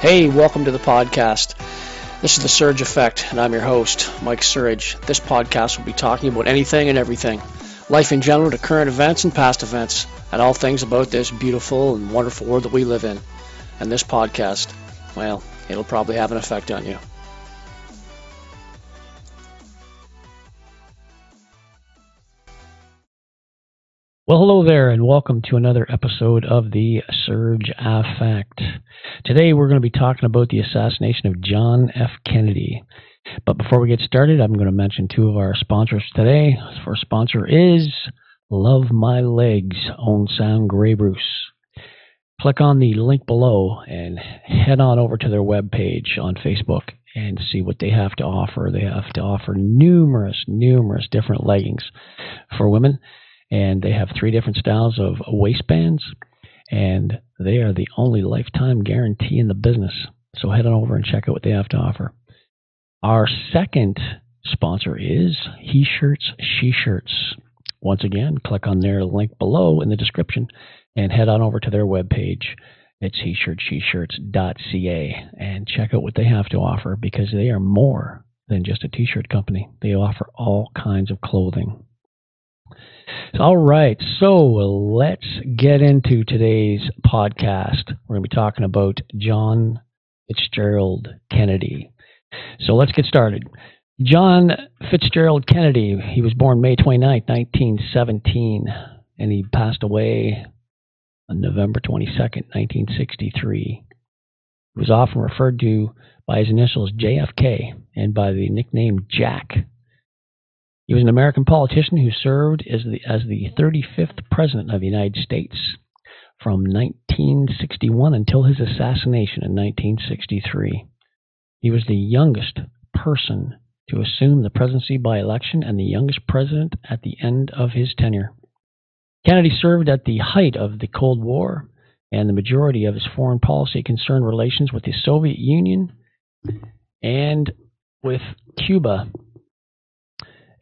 Hey, welcome to the podcast. This is the Surge Affect, and I'm your host, Mike Surge. This podcast will be talking about anything and everything life in general to current events and past events, and all things about this beautiful and wonderful world that we live in. And this podcast, well, it'll probably have an effect on you. Well, hello there, and welcome to another episode of the Surge Affect. Today, we're going to be talking about the assassination of John F. Kennedy. But before we get started, I'm going to mention two of our sponsors today. Our first sponsor is Love My Leggs, Owen Sound Grey Bruce. Click on the link below and head on over to their webpage on Facebook and see what they have to offer. They have to offer numerous, numerous different leggings for women and they have three different styles of waistbands, and they are the only lifetime guarantee in the business. So head on over and check out what they have to offer. Our second sponsor is He Shirts, She Shirts. Once again, click on their link below in the description and head on over to their webpage. It's he shirts, she shirts.ca and check out what they have to offer because they are more than just a t shirt company. They offer all kinds of clothing. All right, so let's get into today's podcast. We're going to be talking about John Fitzgerald Kennedy. So let's get started. John Fitzgerald Kennedy, he was born May 29, 1917, and he passed away on November 22, 1963. He was often referred to by his initials JFK and by the nickname Jack he was an American politician who served as the, as the 35th President of the United States from 1961 until his assassination in 1963. He was the youngest person to assume the presidency by election and the youngest president at the end of his tenure. Kennedy served at the height of the Cold War, and the majority of his foreign policy concerned relations with the Soviet Union and with Cuba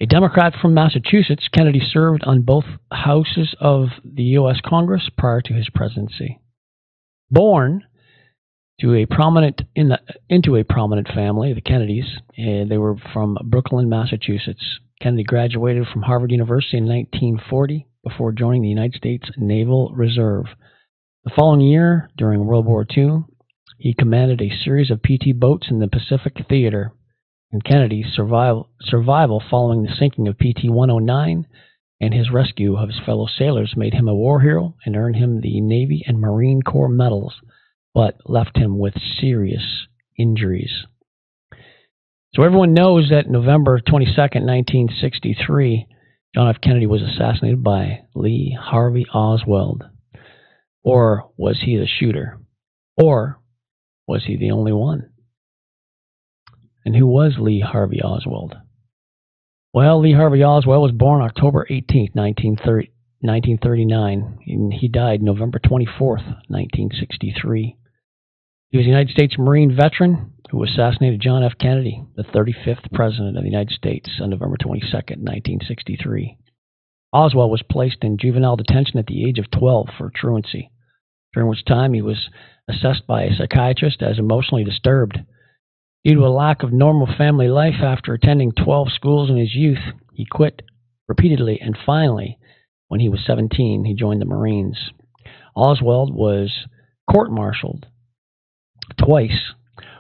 a Democrat from Massachusetts, Kennedy served on both houses of the U.S. Congress prior to his presidency. Born to a prominent in the, into a prominent family, the Kennedys, uh, they were from Brookline, Massachusetts. Kennedy graduated from Harvard University in 1940 before joining the United States Naval Reserve. The following year, during World War II, he commanded a series of PT boats in the Pacific Theater and Kennedy's survival, survival following the sinking of PT 109 and his rescue of his fellow sailors made him a war hero and earned him the Navy and Marine Corps medals, but left him with serious injuries. So everyone knows that November 22, 1963, John F. Kennedy was assassinated by Lee Harvey Oswald. Or was he the shooter? Or was he the only one? And who was Lee Harvey Oswald? Well, Lee Harvey Oswald was born October 18, 1939, and he died November 24, 1963. He was a United States Marine veteran who assassinated John F. Kennedy, the 35th President of the United States, on November 22, 1963. Oswald was placed in juvenile detention at the age of 12 for truancy, during which time he was assessed by a psychiatrist as emotionally disturbed Due to a lack of normal family life after attending 12 schools in his youth, he quit repeatedly and finally, when he was 17, he joined the Marines. Oswald was court martialed twice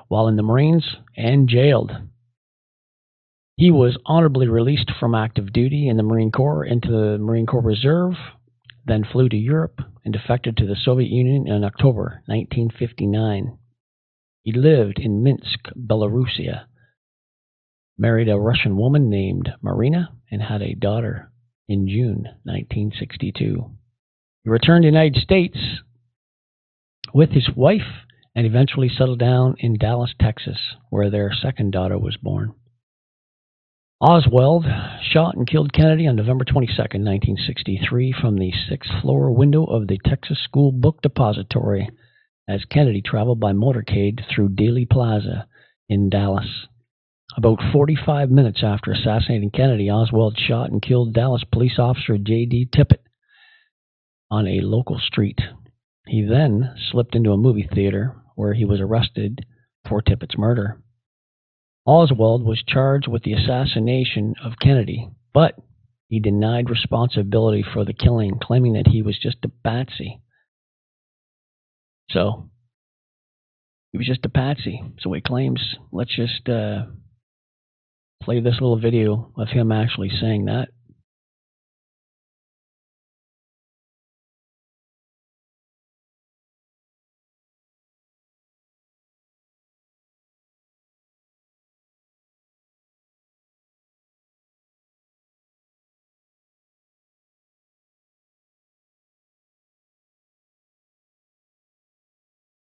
while in the Marines and jailed. He was honorably released from active duty in the Marine Corps into the Marine Corps Reserve, then flew to Europe and defected to the Soviet Union in October 1959. He lived in Minsk, Belarusia, married a Russian woman named Marina, and had a daughter in June 1962. He returned to the United States with his wife and eventually settled down in Dallas, Texas, where their second daughter was born. Oswald shot and killed Kennedy on November 22, 1963, from the sixth floor window of the Texas School Book Depository as Kennedy traveled by motorcade through Dealey Plaza in Dallas. About 45 minutes after assassinating Kennedy, Oswald shot and killed Dallas police officer J.D. Tippit on a local street. He then slipped into a movie theater where he was arrested for Tippit's murder. Oswald was charged with the assassination of Kennedy, but he denied responsibility for the killing, claiming that he was just a patsy. So, he was just a patsy, so he claims. Let's just uh, play this little video of him actually saying that.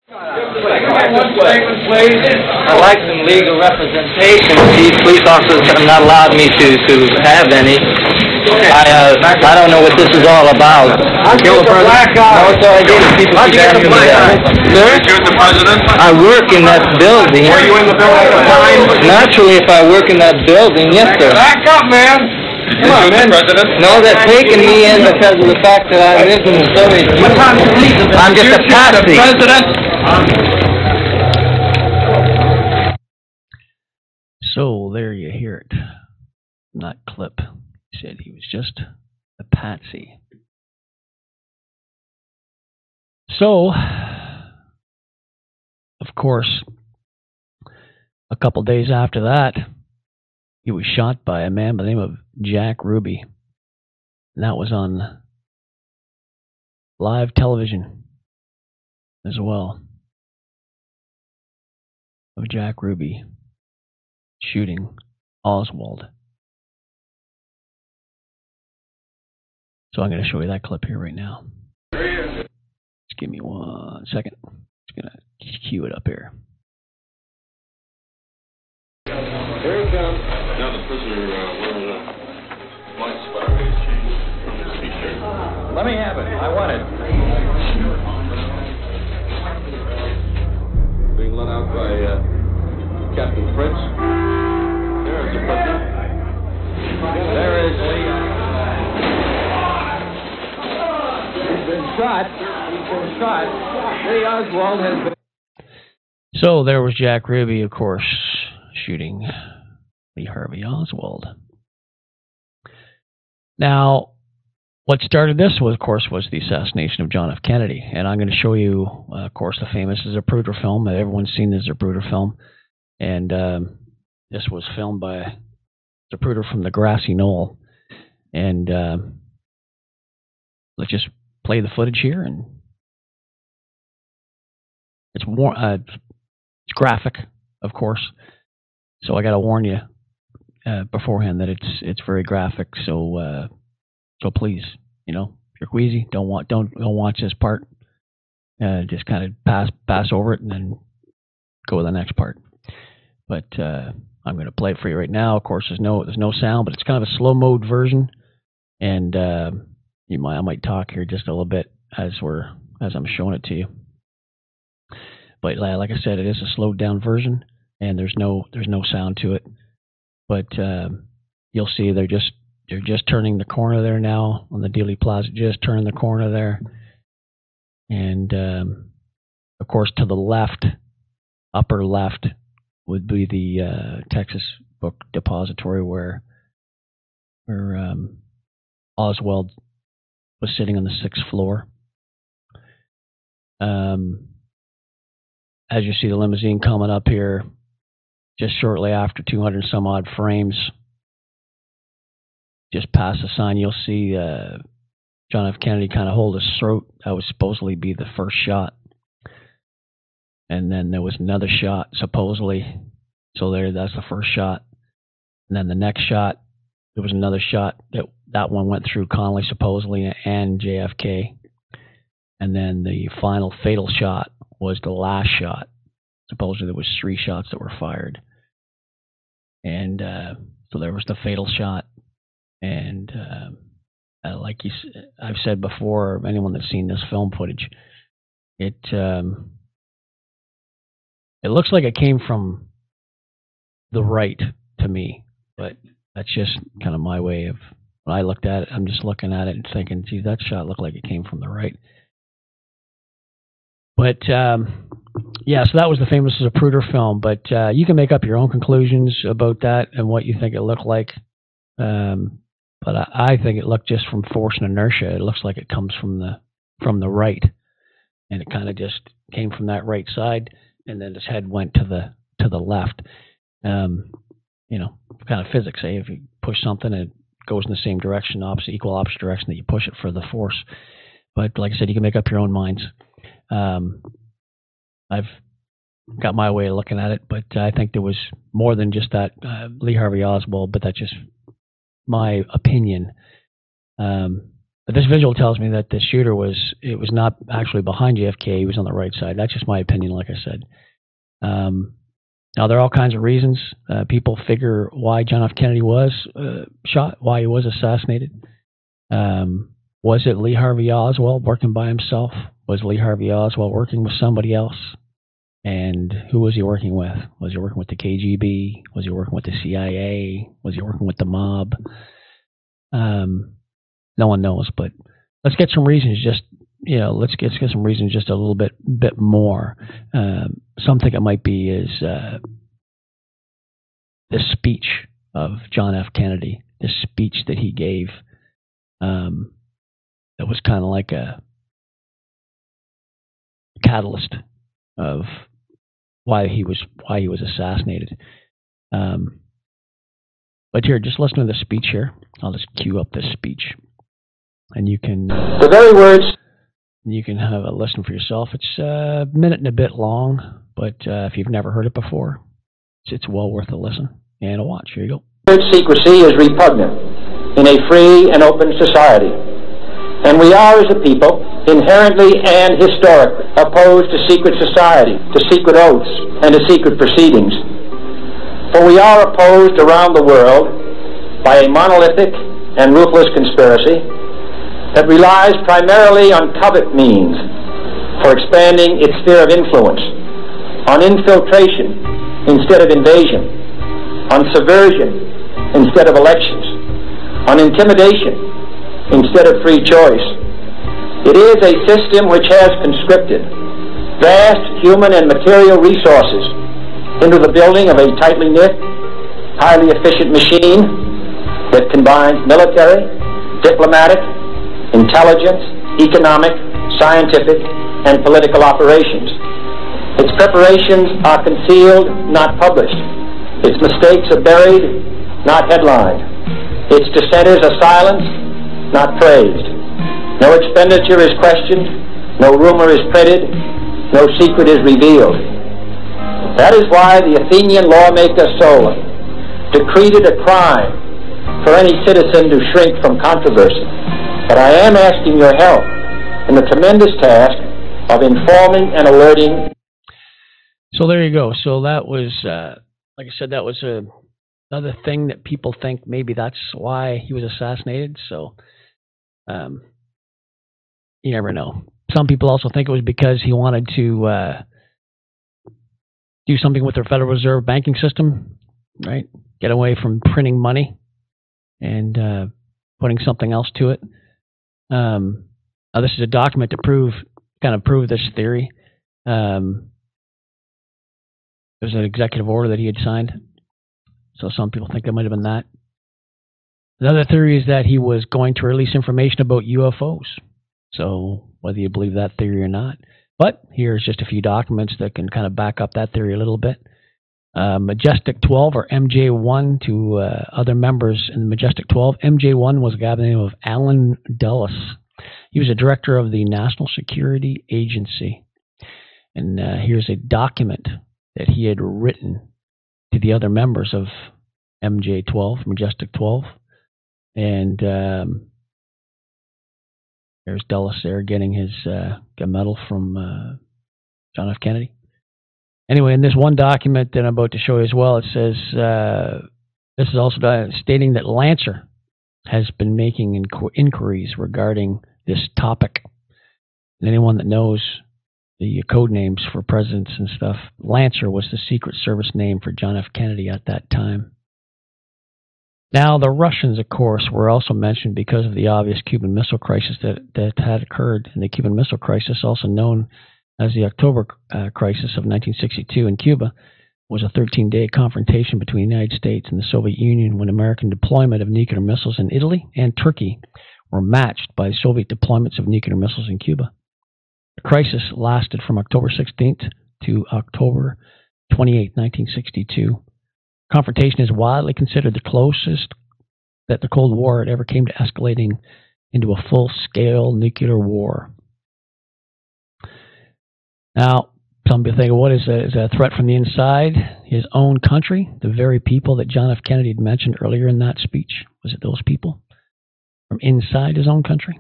One statement, please. I'd like some legal representation. These police officers have not allowed me to, to have any. I, uh, I don't know what this is all about. Kill the president? No, it's all I did is people How'd you keep get the asking me black that. eye? Sir? Shoot the president? I work in that building. Were you in the building at the time? Naturally, if I work in that building, yes, sir. Back up, man. Come on, man. President? No, they're taking me in because of the fact that I live in the Soviet Union. I'm just a patsy. President? So there you hear it. Not clip. He said he was just a patsy. So, of course, a couple days after that, he was shot by a man by the name of Jack Ruby. And that was on live television as well. Of Jack Ruby shooting Oswald. So I'm going to show you that clip here right now. Just give me one second. Just going to cue it up here. Here it comes. Now the prisoner, uh, fire is changed from his t-shirt. Let me have it. I want it. Captain Fritz. There's the prisoner. There is He's been shot. He's been shot. Lee Oswald has been... So there was Jack Ruby, of course, shooting Lee Harvey Oswald. Now, what started this was, of course, was the assassination of John F. Kennedy, and I'm going to show you, uh, of course, the famous Zapruder film. That everyone's seen the Zapruder film, and um, this was filmed by Zapruder from the Grassy Knoll. And um let's just play the footage here, and it's war- uh, it's graphic, of course. So I got to warn you uh, beforehand that it's it's very graphic. So uh, so please, you know, if you're queasy, don't want don't don't watch this part. Uh, just kind of pass pass over it and then go to the next part. But uh, I'm going to play it for you right now. Of course, there's no there's no sound, but it's kind of a slow mode version, and uh, you might I might talk here just a little bit as we're as I'm showing it to you. But uh, like I said, it is a slowed down version, and there's no there's no sound to it. But um, you'll see they're just they're just turning the corner there now on the Dealey Plaza, just turning the corner there, and um, of course to the left, upper left, would be the uh, Texas Book Depository where where um, Oswald was sitting on the sixth floor. Um, as you see the limousine coming up here, just shortly after 200 some odd frames, just past the sign, you'll see uh, John F. Kennedy kind of hold his throat. That was supposedly be the first shot. And then there was another shot, supposedly. So there, that's the first shot. And then the next shot, there was another shot that that one went through Connolly supposedly and JFK. And then the final fatal shot was the last shot. Supposedly there was three shots that were fired. And uh, so there was the fatal shot. And um uh, like you, I've said before, anyone that's seen this film footage, it um, it looks like it came from the right to me, but that's just kind of my way of when I looked at it. I'm just looking at it and thinking, gee, that shot looked like it came from the right. but um, yeah, so that was the famous Zapruder film. But uh, you can make up your own conclusions about that and what you think it looked like. Um, but I, I think it looked just from force and inertia. It looks like it comes from the from the right, and it kind of just came from that right side, and then his head went to the to the left. Um, you know, kind of physics. Say if you push something, it goes in the same direction, opposite, equal opposite direction that you push it for the force. But like I said, you can make up your own minds. Um, I've got my way of looking at it, but I think there was more than just that uh, Lee Harvey Oswald, but that's just my opinion. Um, this visual tells me that the shooter was it was not actually behind JFK; he was on the right side. That's just my opinion, like I said. Um, now there are all kinds of reasons uh, people figure why John F. Kennedy was uh, shot, why he was assassinated. Um, was it Lee Harvey Oswald working by himself? Was Lee Harvey Oswald working with somebody else? And who was he working with? Was he working with the KGB? Was he working with the CIA? Was he working with the mob? Um, no one knows, but let's get some reasons. Just you know, let's get, let's get some reasons just a little bit bit more. Um, some think it might be is uh, the speech of John F. Kennedy, the speech that he gave. Um, that was kind of like a catalyst of why he was why he was assassinated. Um, but here, just listen to the speech here. I'll just cue up this speech, and you can The very words you can have a listen for yourself. It's a minute and a bit long, but uh, if you've never heard it before, it's, it's well worth a listen and a watch. Here you go. secrecy is repugnant in a free and open society. And we are, as a people, inherently and historically opposed to secret society, to secret oaths, and to secret proceedings. For we are opposed around the world by a monolithic and ruthless conspiracy that relies primarily on covert means for expanding its sphere of influence, on infiltration instead of invasion, on subversion instead of elections, on intimidation instead of free choice. It is a system which has conscripted vast human and material resources into the building of a tightly knit, highly efficient machine that combines military, diplomatic, intelligence, economic, scientific, and political operations. Its preparations are concealed, not published. Its mistakes are buried, not headlined. Its dissenters are silenced, not praised. No expenditure is questioned, no rumor is printed, no secret is revealed. That is why the Athenian lawmaker Solon decreed it a crime for any citizen to shrink from controversy. But I am asking your help in the tremendous task of informing and alerting So there you go. So that was, uh, like I said, that was a, another thing that people think maybe that's why he was assassinated. So um, you never know. Some people also think it was because he wanted to uh, do something with their Federal Reserve banking system, right? Get away from printing money and uh, putting something else to it. Um, now, this is a document to prove, kind of prove this theory. Um, there's an executive order that he had signed. So some people think that might have been that. Another theory is that he was going to release information about UFOs. So whether you believe that theory or not. But here's just a few documents that can kind of back up that theory a little bit. Uh, Majestic 12 or MJ12 uh, other members in Majestic 12. MJ1 was a guy by the name of Allen Dulles. He was a director of the National Security Agency. And uh, here's a document that he had written to the other members of MJ12, Majestic 12. And um, there's Dulles there getting his uh, medal from uh, John F. Kennedy. Anyway, in this one document that I'm about to show you as well, it says uh, this is also stating that Lancer has been making inqu- inquiries regarding this topic. Anyone that knows the code names for presidents and stuff, Lancer was the Secret Service name for John F. Kennedy at that time. Now, the Russians, of course, were also mentioned because of the obvious Cuban Missile Crisis that, that had occurred. And the Cuban Missile Crisis, also known as the October uh, crisis of 1962 in Cuba was a 13 day confrontation between the United States and the Soviet Union when American deployment of nuclear missiles in Italy and Turkey were matched by Soviet deployments of nuclear missiles in Cuba. The crisis lasted from October 16th to October 28, 1962. Confrontation is widely considered the closest that the Cold War had ever came to escalating into a full scale nuclear war. Now, some people think, what is a, is a threat from the inside? His own country, the very people that John F. Kennedy had mentioned earlier in that speech. Was it those people from inside his own country?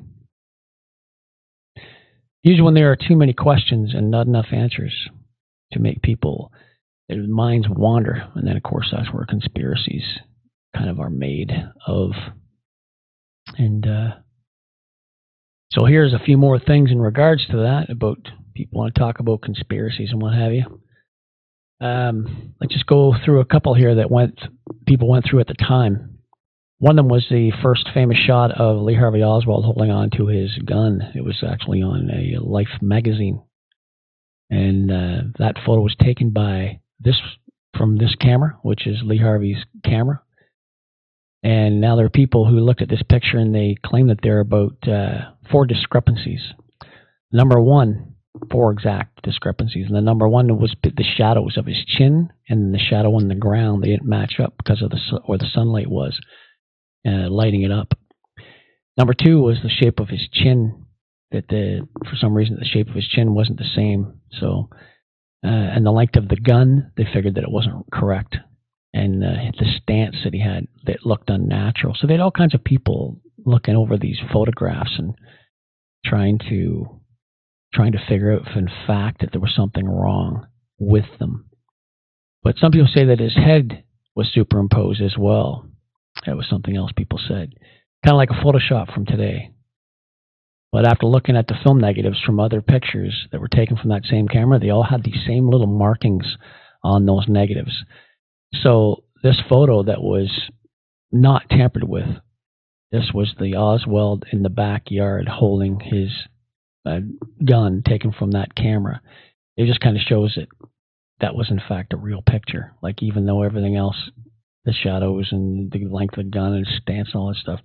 Usually, when there are too many questions and not enough answers to make people their minds wander, and then of course that's where conspiracies kind of are made of. And uh, so here's a few more things in regards to that about people want to talk about conspiracies and what have you. Um, let's just go through a couple here that went people went through at the time. One of them was the first famous shot of Lee Harvey Oswald holding on to his gun. It was actually on a Life magazine, and uh, that photo was taken by this from this camera, which is Lee Harvey's camera. And now there are people who looked at this picture and they claim that there are about uh, four discrepancies. Number one, four exact discrepancies. And the number one was the shadows of his chin and the shadow on the ground. They didn't match up because of the where the sunlight was uh, lighting it up. Number two was the shape of his chin. That the for some reason the shape of his chin wasn't the same. So uh, and the length of the gun, they figured that it wasn't correct. And uh, the stance that he had that looked unnatural. So they had all kinds of people looking over these photographs and trying to trying to figure out if in fact that there was something wrong with them. But some people say that his head was superimposed as well. That was something else people said. Kind of like a Photoshop from today. But after looking at the film negatives from other pictures that were taken from that same camera, they all had these same little markings on those negatives. So this photo that was not tampered with, this was the Oswald in the backyard holding his uh, gun taken from that camera. It just kind of shows that that was in fact a real picture. Like even though everything else, the shadows and the length of the gun and stance and all that stuff,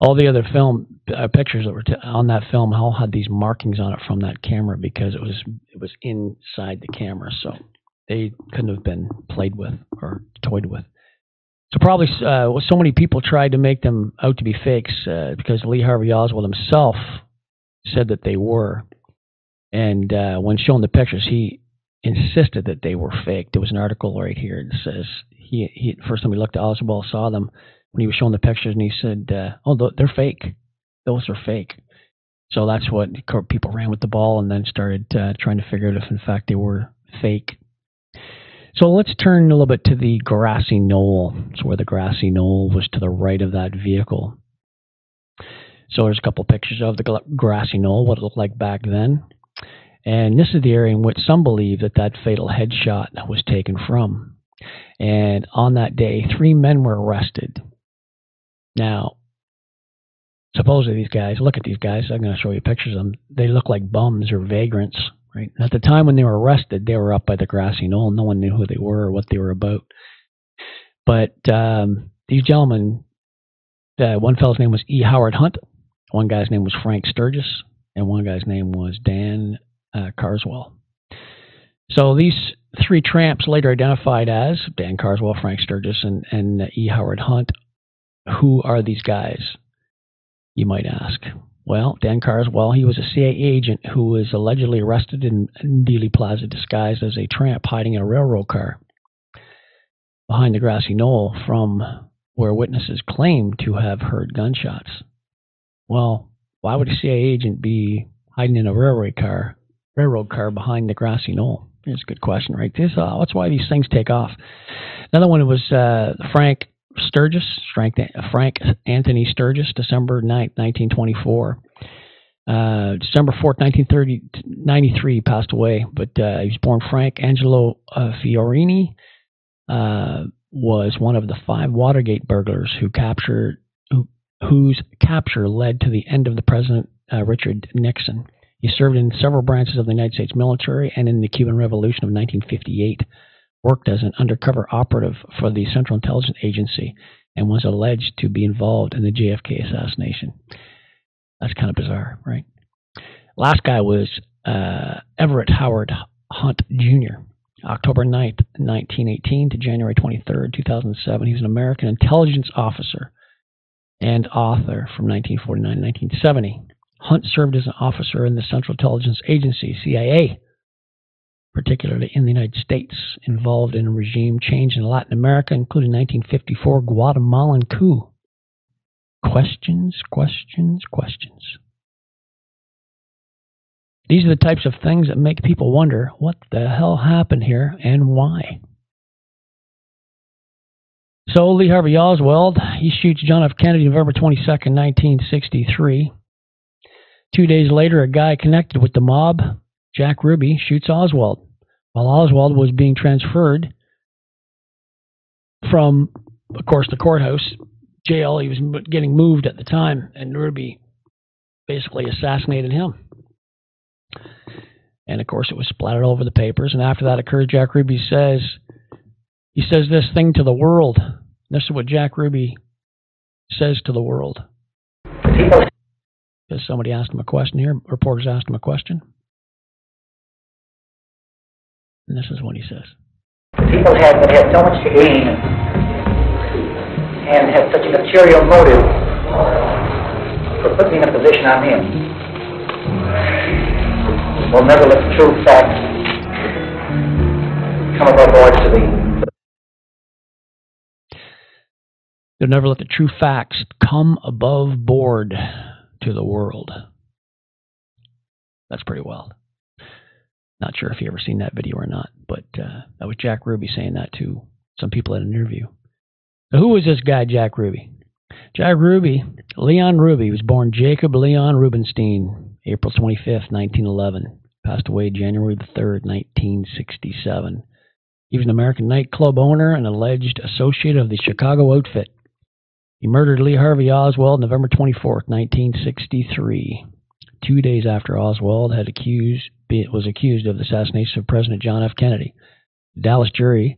all the other film uh, pictures that were t- on that film all had these markings on it from that camera because it was it was inside the camera, so they couldn't have been played with or toyed with. So probably uh, so many people tried to make them out to be fakes uh, because Lee Harvey Oswald himself said that they were, and uh, when shown the pictures, he insisted that they were fake. There was an article right here that says he, he first time he looked at Oswald saw them when he was showing the pictures, and he said, uh, "Oh, they're fake. Those are fake." So that's what people ran with the ball, and then started uh, trying to figure out if, in fact, they were fake. So let's turn a little bit to the grassy knoll. So where the grassy knoll was to the right of that vehicle. So there's a couple pictures of the grassy knoll, what it looked like back then. And this is the area in which some believe that that fatal headshot was taken from. And on that day, three men were arrested now, supposedly these guys, look at these guys, I'm going to show you pictures of them. They look like bums or vagrants, right? At the time when they were arrested, they were up by the grassy knoll. No one knew who they were or what they were about. But um, these gentlemen, uh, one fellow's name was E. Howard Hunt, one guy's name was Frank Sturgis, and one guy's name was Dan uh, Carswell. So these three tramps, later identified as Dan Carswell, Frank Sturgis, and, and uh, E. Howard Hunt, who are these guys? You might ask. Well, Dan Carswell, he was a CIA agent who was allegedly arrested in Dealey Plaza disguised as a tramp hiding in a railroad car behind the grassy knoll from where witnesses claim to have heard gunshots. Well, why would a CIA agent be hiding in a railroad car, railroad car behind the grassy knoll? It's a good question, right? This, uh, that's why these things take off. Another one was uh, Frank Sturgis, Frank, Frank Anthony Sturgis, December 9th, 1924. Uh, December 4th, 1993, passed away, but uh, he was born Frank Angelo uh, Fiorini. Uh, was one of the five Watergate burglars who captured whose capture led to the end of the President uh, Richard Nixon. He served in several branches of the United States military and in the Cuban Revolution of 1958. Worked as an undercover operative for the Central Intelligence Agency and was alleged to be involved in the JFK assassination. That's kind of bizarre, right? Last guy was uh, Everett Howard Hunt Jr. October 9th, 1918 to January 23rd, 2007. He was an American intelligence officer and author from 1949 to 1970. Hunt served as an officer in the Central Intelligence Agency, CIA, particularly in the United States, involved in regime change in Latin America, including 1954 Guatemalan coup. Questions, questions, questions. These are the types of things that make people wonder what the hell happened here and why. So Lee Harvey Oswald, he shoots John F. Kennedy November 22nd, 1963. Two days later, a guy connected with the mob, Jack Ruby, shoots Oswald. While Oswald was being transferred from, of course, the courthouse jail, he was getting moved at the time, and Ruby basically assassinated him. And of course, it was splattered all over the papers. And after that occurred, Jack Ruby says, he says this thing to the world. This is what Jack Ruby says to the world. Because somebody asked him a question here, reporters asked him a question. And this is what he says. The people had that had so much to gain and had such a material motive for putting me in a position I'm in will never let the true facts come above board to the Never let the true facts come above board to the world. That's pretty wild. Not sure if you ever seen that video or not, but uh, that was Jack Ruby saying that to some people at an interview. Who was this guy, Jack Ruby? Jack Ruby, Leon Ruby, was born Jacob Leon Rubenstein, April 25th, 1911. Passed away January the 3rd, 1967. He was an American nightclub owner and alleged associate of the Chicago outfit. He murdered Lee Harvey Oswald November 24th, 1963. Two days after Oswald had accused, was accused of the assassination of President John F. Kennedy. The Dallas jury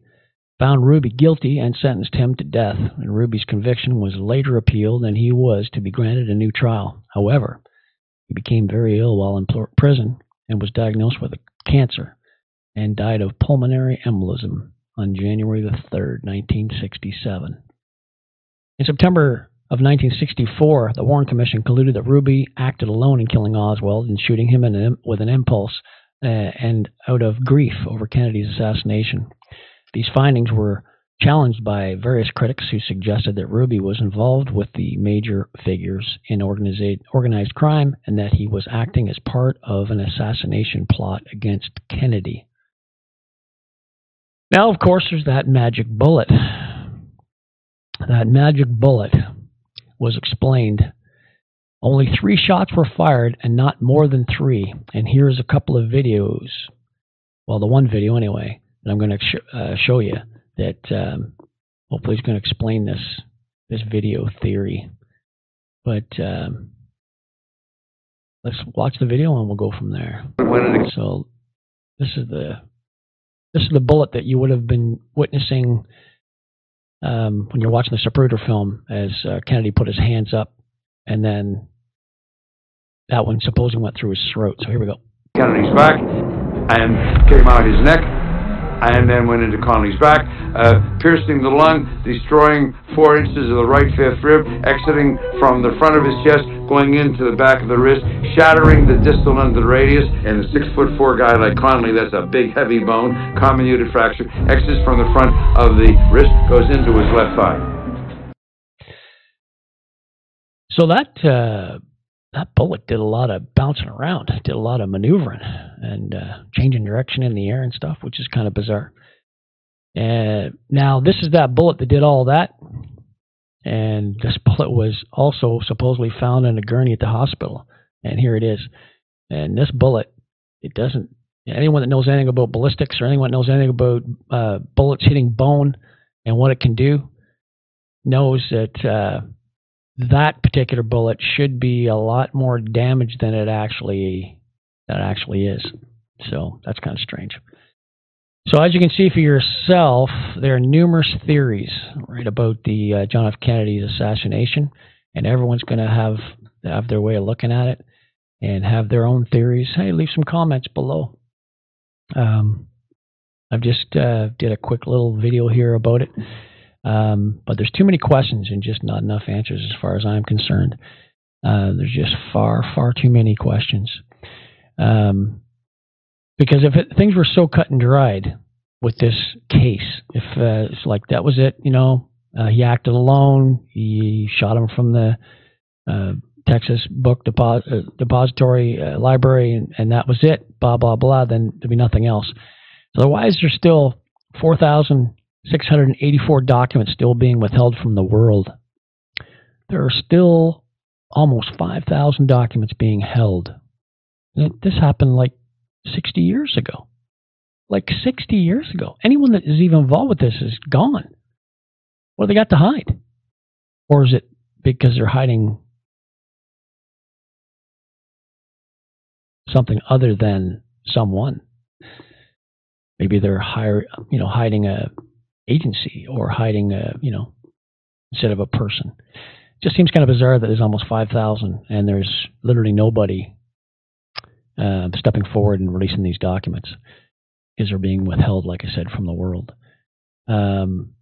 found Ruby guilty and sentenced him to death, and Ruby's conviction was later appealed and he was to be granted a new trial. However, he became very ill while in prison and was diagnosed with cancer and died of pulmonary embolism on January the 3rd, 1967. In September of 1964, the Warren Commission concluded that Ruby acted alone in killing Oswald and shooting him an, with an impulse uh, and out of grief over Kennedy's assassination. These findings were challenged by various critics who suggested that Ruby was involved with the major figures in organized crime and that he was acting as part of an assassination plot against Kennedy. Now, of course, there's that magic bullet. That magic bullet was explained. Only three shots were fired and not more than three. And here's a couple of videos. Well, the one video anyway, that I'm going to sh uh, show you that um, hopefully is going to explain this this video theory. But um, let's watch the video and we'll go from there. So this is the this is the bullet that you would have been witnessing um, when you're watching the Zapruder film, as uh, Kennedy put his hands up, and then that one supposedly went through his throat. So here we go. Kennedy's back and came out of his neck and then went into Connolly's back, uh, piercing the lung, destroying four inches of the right fifth rib, exiting from the front of his chest, going into the back of the wrist, shattering the distal end of the radius, and a six foot four guy like Connolly, that's a big heavy bone, comminuted fracture, exits from the front of the wrist, goes into his left thigh. So that uh, that bullet did a lot of bouncing around, did a lot of maneuvering and uh, changing direction in the air and stuff, which is kind of bizarre. Now, this is that bullet that did all that. And this bullet was also supposedly found in a gurney at the hospital. And here it is. And this bullet, it doesn't, anyone that knows anything about ballistics or anyone that knows anything about uh, bullets hitting bone and what it can do knows that uh, that particular bullet should be a lot more damaged than it actually that actually is. So that's kind of strange. So as you can see for yourself, there are numerous theories right about the uh, John F. Kennedy's assassination, and everyone's going to have have their way of looking at it and have their own theories. Hey, leave some comments below. Um, I've just uh, did a quick little video here about it, um, but there's too many questions and just not enough answers as far as I'm concerned. Uh, there's just far, far too many questions. Um, because if it, things were so cut and dried with this case, if uh, it's like that was it, you know, uh, he acted alone, he shot him from the uh, Texas Book uh, Depository uh, Library, and, and, that was it, blah, blah, blah, then there'd be nothing else. So why is there still 4,684 documents still being withheld from the world? There are still almost 5,000 documents being held. this happened like 60 years ago. Like 60 years ago. Anyone that is even involved with this is gone. What do they got to hide? Or is it because they're hiding something other than someone? Maybe they're hire, you know, hiding a agency or hiding a, you know, instead of a person. It just seems kind of bizarre that there's almost 5,000 and there's literally nobody uh, stepping forward and releasing these documents because they're being withheld, like I said, from the world. Um,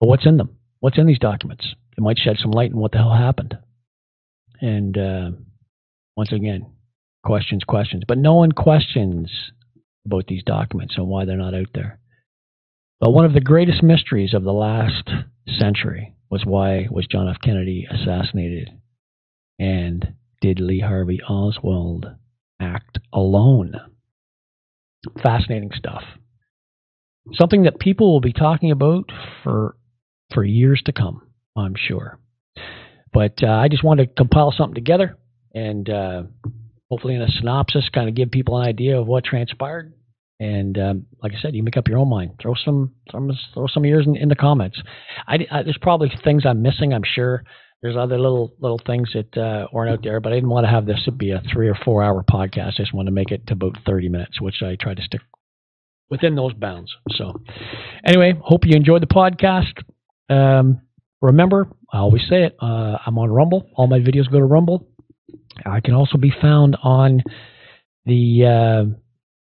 but what's in them? What's in these documents? It might shed some light on what the hell happened. And uh, once again, questions, questions. But no one questions about these documents and why they're not out there. But one of the greatest mysteries of the last century was why was John F. Kennedy assassinated? And did Lee Harvey Oswald act alone? Fascinating stuff. Something that people will be talking about for for years to come, I'm sure. But uh, I just wanted to compile something together and uh, hopefully in a synopsis, kind of give people an idea of what transpired. And um, like I said, you make up your own mind. Throw some, some throw some of yours in, in the comments. I, I, there's probably things I'm missing. I'm sure there's other little little things that uh, aren't out there, but I didn't want to have this be a three or four hour podcast. I just want to make it to about 30 minutes, which I try to stick within those bounds. So, anyway, hope you enjoyed the podcast. Um, remember, I always say it. Uh, I'm on Rumble. All my videos go to Rumble. I can also be found on the uh,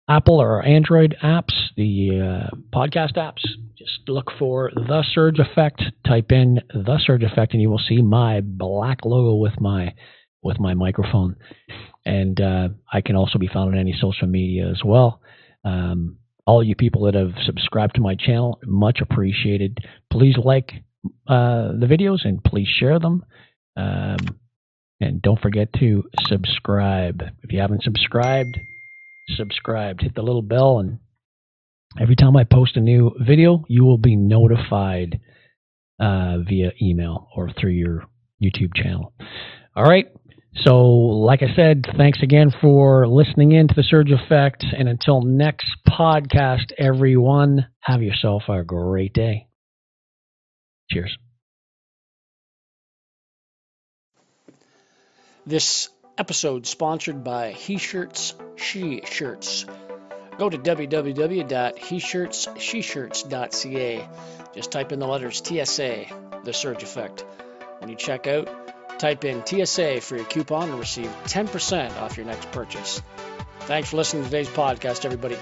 Apple or Android apps, the uh, podcast apps. Just look for The Surge Affect. Type in The Surge Affect, and you will see my black logo with my with my microphone. And uh, I can also be found on any social media as well. Um, all you people that have subscribed to my channel, much appreciated. Please like uh, the videos and please share them. Um, and don't forget to subscribe. If you haven't subscribed, subscribe. Hit the little bell, and every time I post a new video, you will be notified uh, via email or through your YouTube channel. All right. So, like I said, thanks again for listening in to the Surge Affect. And until next podcast, everyone, have yourself a great day. Cheers. This episode sponsored by He Shirts, She Shirts. Go to www.heshirtssheshirts.ca. Just type in the letters TSA, the Surge Affect. When you check out, type in TSA for your coupon and receive 10% off your next purchase. Thanks for listening to today's podcast, everybody.